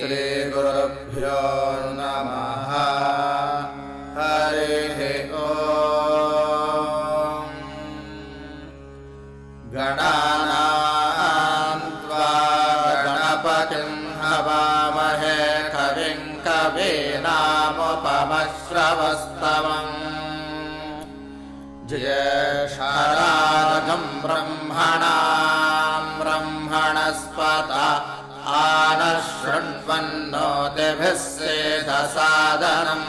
श्रीगुरुभ्यो नमः। हरिः ओ गणानान्त्वा गणपतिम् हवामहे कविम् कवीनामुपमश्रवस्तमम् जयेषरागम् ब्रह्मणाम् ब्रह्मणस्पत आनः शृण्वन्नोतिभिः सेधसादनम्